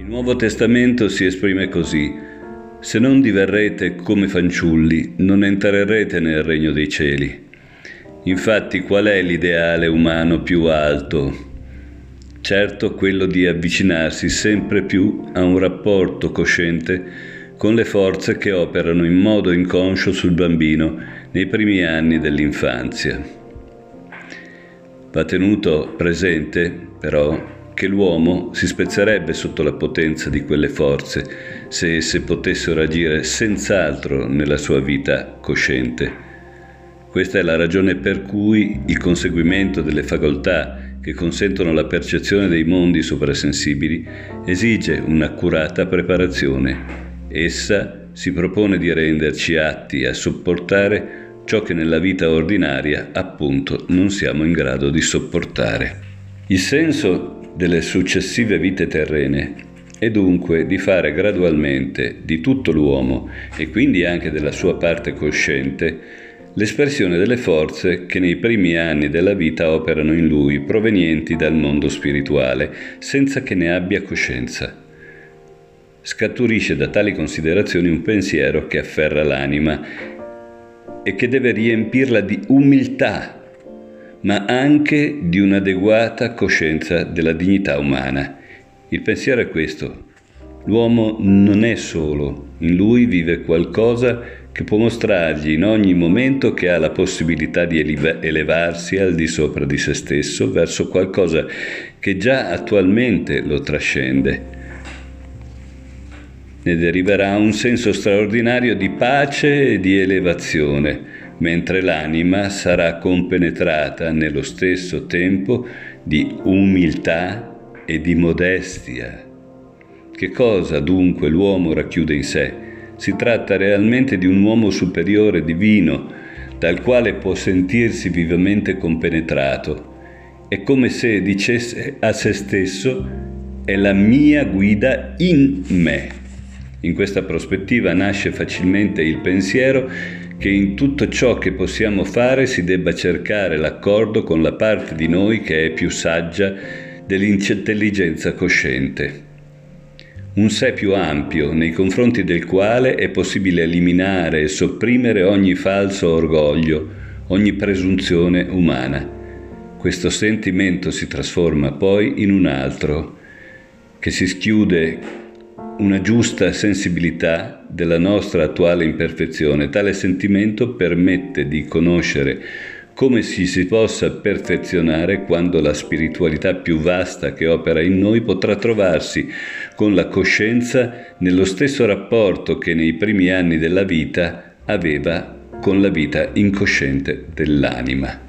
Nuovo Testamento si esprime così. Se non diverrete come fanciulli, non entrerete nel regno dei cieli. Infatti qual è l'ideale umano più alto? Certo quello di avvicinarsi sempre più a un rapporto cosciente con le forze che operano in modo inconscio sul bambino nei primi anni dell'infanzia. Va tenuto presente, però, che l'uomo si spezzerebbe sotto la potenza di quelle forze se esse potessero agire senz'altro nella sua vita cosciente. Questa è la ragione per cui il conseguimento delle facoltà che consentono la percezione dei mondi soprasensibili esige un'accurata preparazione Essa si propone di renderci atti a sopportare ciò che nella vita ordinaria appunto non siamo in grado di sopportare. Il senso delle successive vite terrene è dunque di fare gradualmente di tutto l'uomo e quindi anche della sua parte cosciente l'espressione delle forze che nei primi anni della vita operano in lui, provenienti dal mondo spirituale, senza che ne abbia coscienza. Scaturisce da tali considerazioni un pensiero che afferra l'anima e che deve riempirla di umiltà, ma anche di un'adeguata coscienza della dignità umana. Il pensiero è questo. L'uomo non è solo, in lui vive qualcosa che può mostrargli in ogni momento che ha la possibilità di elevarsi al di sopra di se stesso verso qualcosa che già attualmente lo trascende ne deriverà un senso straordinario di pace e di elevazione, mentre l'anima sarà compenetrata nello stesso tempo di umiltà e di modestia. Che cosa dunque l'uomo racchiude in sé? Si tratta realmente di un uomo superiore divino, dal quale può sentirsi vivamente compenetrato. È come se dicesse a se stesso è la mia guida in me. In questa prospettiva nasce facilmente il pensiero che in tutto ciò che possiamo fare si debba cercare l'accordo con la parte di noi che è più saggia dell'intelligenza cosciente. Un sé più ampio nei confronti del quale è possibile eliminare e sopprimere ogni falso orgoglio, ogni presunzione umana. Questo sentimento si trasforma poi in un altro, che si schiude una giusta sensibilità della nostra attuale imperfezione. Tale sentimento permette di conoscere come ci si possa perfezionare quando la spiritualità più vasta che opera in noi potrà trovarsi con la coscienza nello stesso rapporto che nei primi anni della vita aveva con la vita incosciente dell'anima.